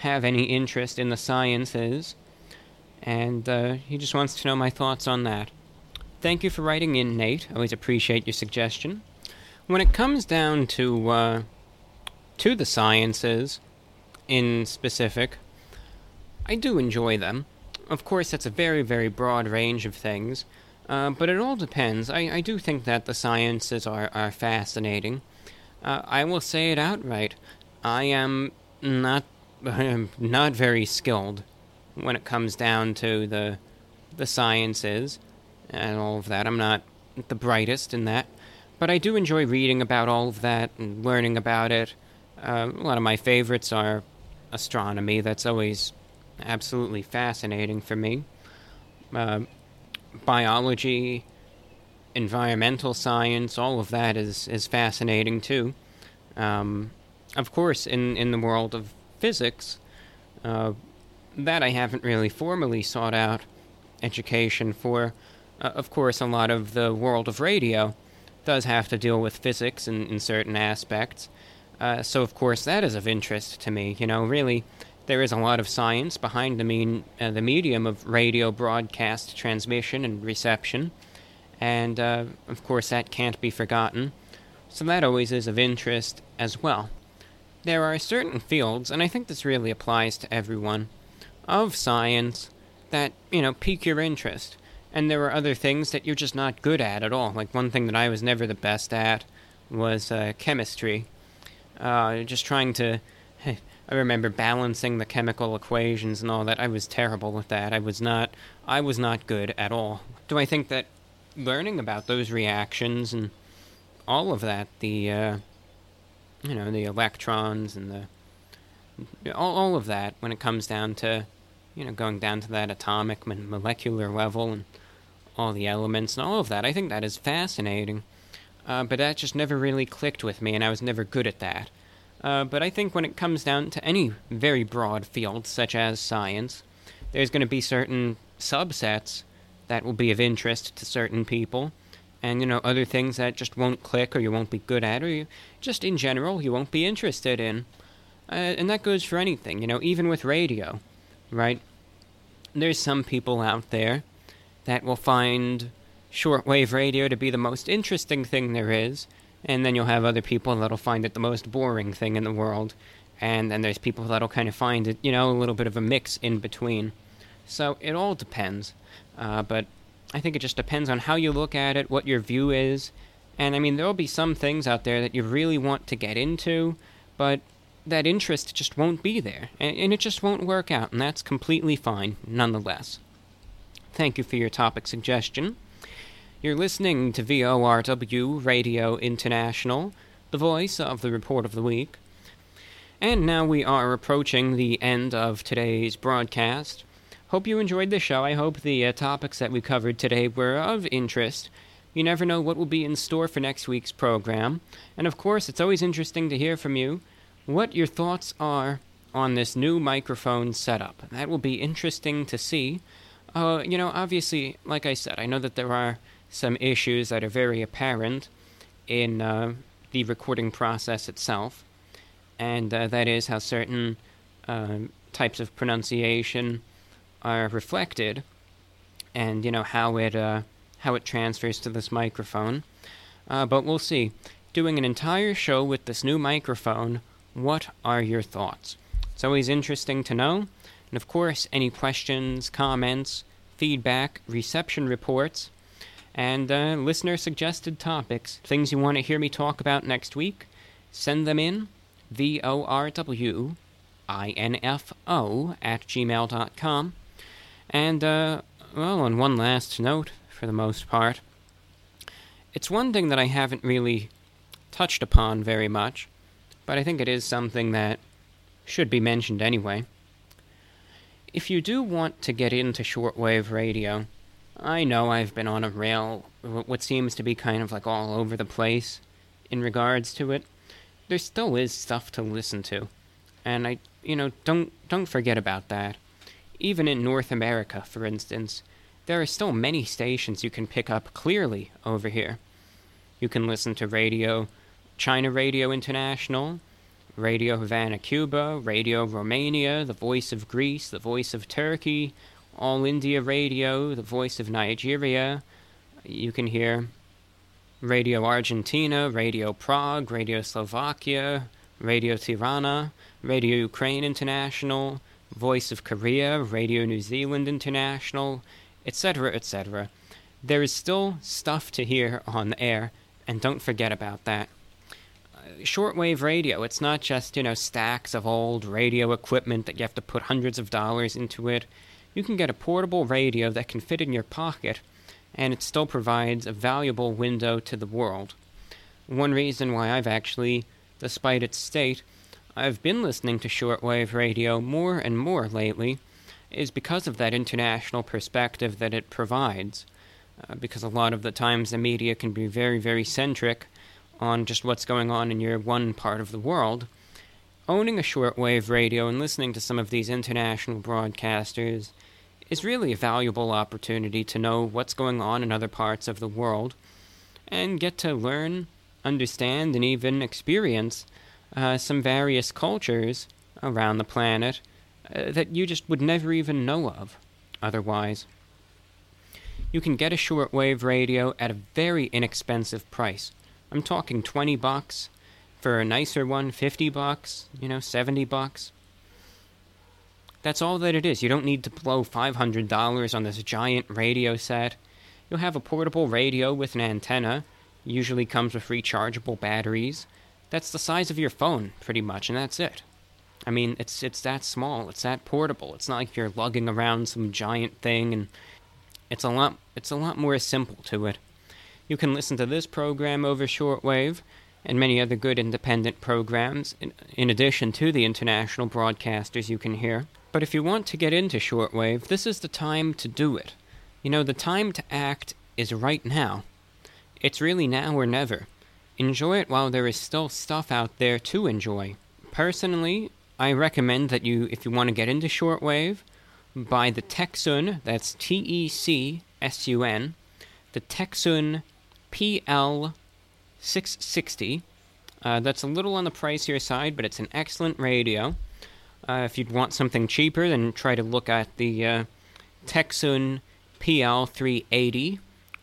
have any interest in the sciences and uh, he just wants to know my thoughts on that. Thank you for writing in, Nate. Always appreciate your suggestion. When it comes down to uh, to the sciences, in specific, I do enjoy them. Of course, that's a very, very broad range of things, uh, but it all depends. I, I do think that the sciences are, are fascinating. Uh, I will say it outright. I am not not very skilled when it comes down to the the sciences and all of that. I'm not the brightest in that, but I do enjoy reading about all of that and learning about it. Uh, a lot of my favorites are astronomy. That's always absolutely fascinating for me. Uh, biology, environmental science, all of that is, is fascinating too. Um, of course, in, in the world of physics, uh, that I haven't really formally sought out education for. Uh, of course, a lot of the world of radio does have to deal with physics in, in certain aspects. Uh, so, of course, that is of interest to me. You know, really, there is a lot of science behind the, mean, uh, the medium of radio broadcast transmission and reception. And, uh, of course, that can't be forgotten. So, that always is of interest as well. There are certain fields, and I think this really applies to everyone of science that, you know, pique your interest. And there are other things that you're just not good at at all. Like one thing that I was never the best at was uh, chemistry. Uh, just trying to. I remember balancing the chemical equations and all that. I was terrible with that. I was not. I was not good at all. Do I think that learning about those reactions and all of that, the, uh, you know, the electrons and the all, all of that, when it comes down to you know, going down to that atomic and molecular level and all the elements and all of that. I think that is fascinating. Uh, but that just never really clicked with me, and I was never good at that. Uh, but I think when it comes down to any very broad field, such as science, there's going to be certain subsets that will be of interest to certain people, and you know other things that just won't click or you won't be good at or you just in general you won't be interested in. Uh, and that goes for anything, you know, even with radio, right? There's some people out there that will find shortwave radio to be the most interesting thing there is, and then you'll have other people that'll find it the most boring thing in the world, and then there's people that'll kind of find it, you know, a little bit of a mix in between. So it all depends, uh, but I think it just depends on how you look at it, what your view is, and I mean, there'll be some things out there that you really want to get into, but that interest just won't be there, and, it just won't work out, and that's completely fine, nonetheless. Thank you for your topic suggestion. You're listening to VORW Radio International, the voice of the Report of the Week. And now we are approaching the end of today's broadcast. Hope you enjoyed the show. I hope the uh, topics that we covered today were of interest. You never know what will be in store for next week's program. And of course, it's always interesting to hear from you what your thoughts are on this new microphone setup. That will be interesting to see. Uh, you know, obviously, like I said, I know that there are some issues that are very apparent in uh, the recording process itself, and uh, that is how certain uh, types of pronunciation are reflected, and you know how it uh, how it transfers to this microphone. Uh, but we'll see. Doing an entire show with this new microphone what are your thoughts? It's always interesting to know. And of course, any questions, comments, feedback, reception reports, and uh, listener suggested topics, things you want to hear me talk about next week, send them in V O R W I N F O at gmail.com. And, uh, well, on one last note, for the most part, it's one thing that I haven't really touched upon very much, but I think it is something that should be mentioned anyway. If you do want to get into shortwave radio, I know I've been on a rail, what seems to be kind of like all over the place in regards to it. There still is stuff to listen to, and I, you know, don't don't forget about that. Even in North America, for instance, there are still many stations you can pick up clearly over here. You can listen to radio China Radio International, Radio Havana, Cuba, Radio Romania, The Voice of Greece, The Voice of Turkey, All India Radio, The Voice of Nigeria. You can hear Radio Argentina, Radio Prague, Radio Slovakia, Radio Tirana, Radio Ukraine International, Voice of Korea, Radio New Zealand International, etc., etc. There is still stuff to hear on the air, and don't forget about that shortwave radio. It's not just, you know, stacks of old radio equipment that you have to put hundreds of dollars into it. You can get a portable radio that can fit in your pocket, and it still provides a valuable window to the world. One reason why I've actually, despite its state, I've been listening to shortwave radio more and more lately is because of that international perspective that it provides. Uh, because a lot of the times the media can be very, very centric on just what's going on in your one part of the world, owning a shortwave radio and listening to some of these international broadcasters is really a valuable opportunity to know what's going on in other parts of the world and get to learn, understand, and even experience uh, some various cultures around the planet uh, that you just would never even know of otherwise. You can get a shortwave radio at a very inexpensive price. I'm talking 20 bucks for a nicer one, 50 bucks, you know, 70 bucks. That's all that it is. You don't need to blow $500 on this giant radio set. You'll have a portable radio with an antenna, usually comes with rechargeable batteries. That's the size of your phone, pretty much, and that's it. I mean, it's it's that small, it's that portable. It's not like you're lugging around some giant thing and it's a lot it's a lot more simple to it. You can listen to this program over shortwave and many other good independent programs, in, addition to the international broadcasters you can hear. But if you want to get into shortwave, this is the time to do it. You know, the time to act is right now. It's really now or never. Enjoy it while there is still stuff out there to enjoy. Personally, I recommend that you, if you want to get into shortwave, buy the Tecsun, that's T E C S U N, the Tecsun PL660. Uh, that's a little on the pricier side, but it's an excellent radio. Uh, if you'd want something cheaper, then try to look at the uh, Tecsun PL380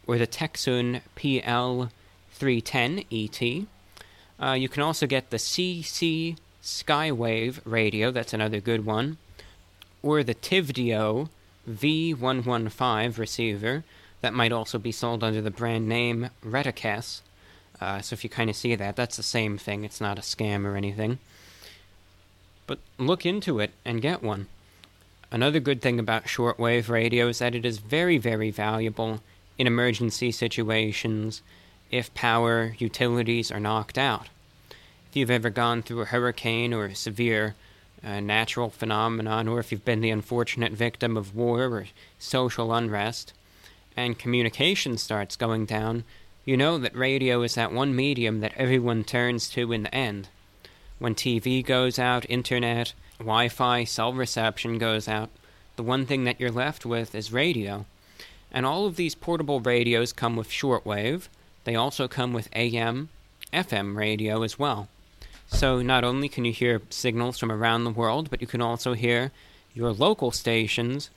or the Tecsun PL310 ET. Uh, you can also get the CC Skywave radio, that's another good one, or the Tivdio V115 receiver, that might also be sold under the brand name Retekess. Uh, so if you kind of see that, that's the same thing. It's not a scam or anything. But look into it and get one. Another good thing about shortwave radio is that it is very, very valuable in emergency situations if power utilities are knocked out. If you've ever gone through a hurricane or a severe uh, natural phenomenon, or if you've been the unfortunate victim of war or social unrest, and communication starts going down, you know that radio is that one medium that everyone turns to in the end. When TV goes out, internet, Wi Fi, cell reception goes out, the one thing that you're left with is radio. And all of these portable radios come with shortwave, they also come with AM, FM radio as well. So not only can you hear signals from around the world, but you can also hear your local stations,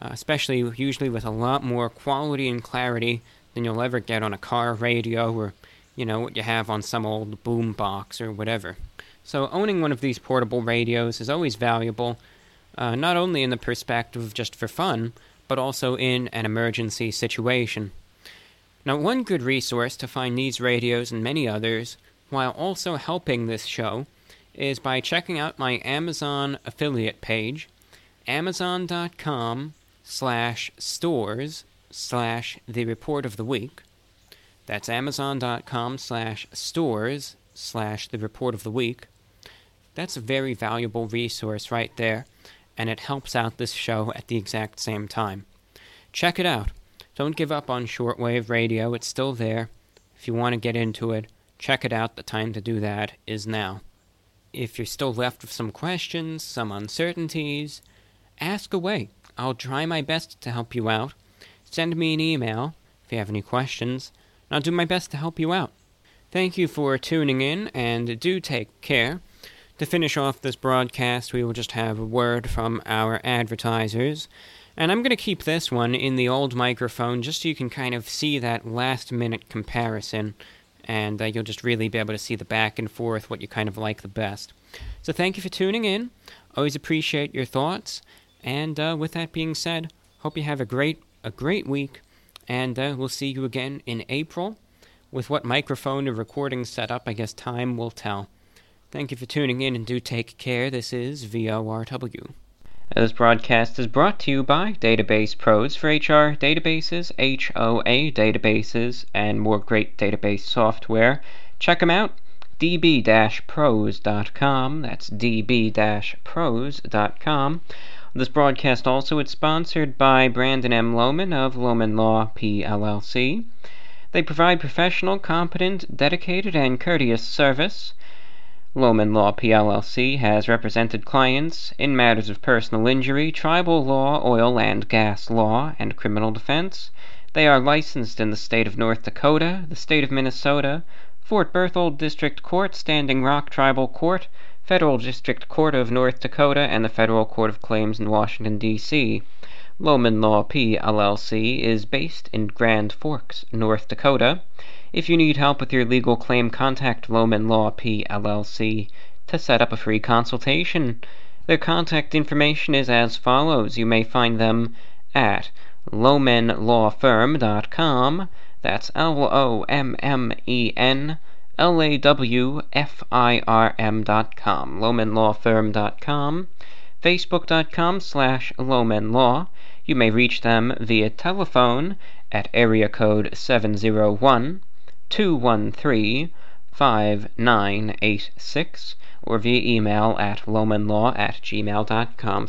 uh, especially usually with a lot more quality and clarity than you'll ever get on a car radio or, you know, what you have on some old boom box or whatever. So owning one of these portable radios is always valuable, uh, not only in the perspective of just for fun, but also in an emergency situation. Now, one good resource to find these radios and many others, while also helping this show, is by checking out my Amazon affiliate page, amazon.com slash stores slash the report of the week. That's amazon.com slash stores slash the report of the week. That's a very valuable resource right there, and it helps out this show at the exact same time. Check it out. Don't give up on shortwave radio, it's still there. If you want to get into it, check it out. The time to do that is now. If you're still left with some questions, some uncertainties, ask away. I'll try my best to help you out. Send me an email if you have any questions, and I'll do my best to help you out. Thank you for tuning in, and do take care. To finish off this broadcast, we will just have a word from our advertisers. And I'm going to keep this one in the old microphone just so you can kind of see that last minute comparison. And uh, you'll just really be able to see the back and forth, what you kind of like the best. So thank you for tuning in. Always appreciate your thoughts. And uh, with that being said, hope you have a great a great week. And uh, we'll see you again in April. With what microphone or recording setup, I guess time will tell. Thank you for tuning in and do take care. This is VORW. This broadcast is brought to you by Database Pros for HR databases, HOA databases, and more great database software. Check them out. db-pros.com. That's db-pros.com. This broadcast also is sponsored by Brandon M. Lommen of Lommen Law PLLC. They provide professional, competent, dedicated, and courteous service. Lommen Law PLLC has represented clients in matters of personal injury, tribal law, oil and gas law, and criminal defense. They are licensed in the state of North Dakota, the state of Minnesota, Fort Berthold District Court, Standing Rock Tribal Court, Federal District Court of North Dakota, and the Federal Court of Claims in Washington, D.C. Lommen Law PLLC is based in Grand Forks, North Dakota. If you need help with your legal claim, contact Lommen Law PLLC to set up a free consultation. Their contact information is as follows. You may find them at lommenlawfirm.com. That's L O M M E N L A W F I R M.com. Lommenlawfirm.com. Facebook.com slash Lommenlaw. You may reach them via telephone at area code 701 213 5986 or via email at lommenlaw at gmail.com.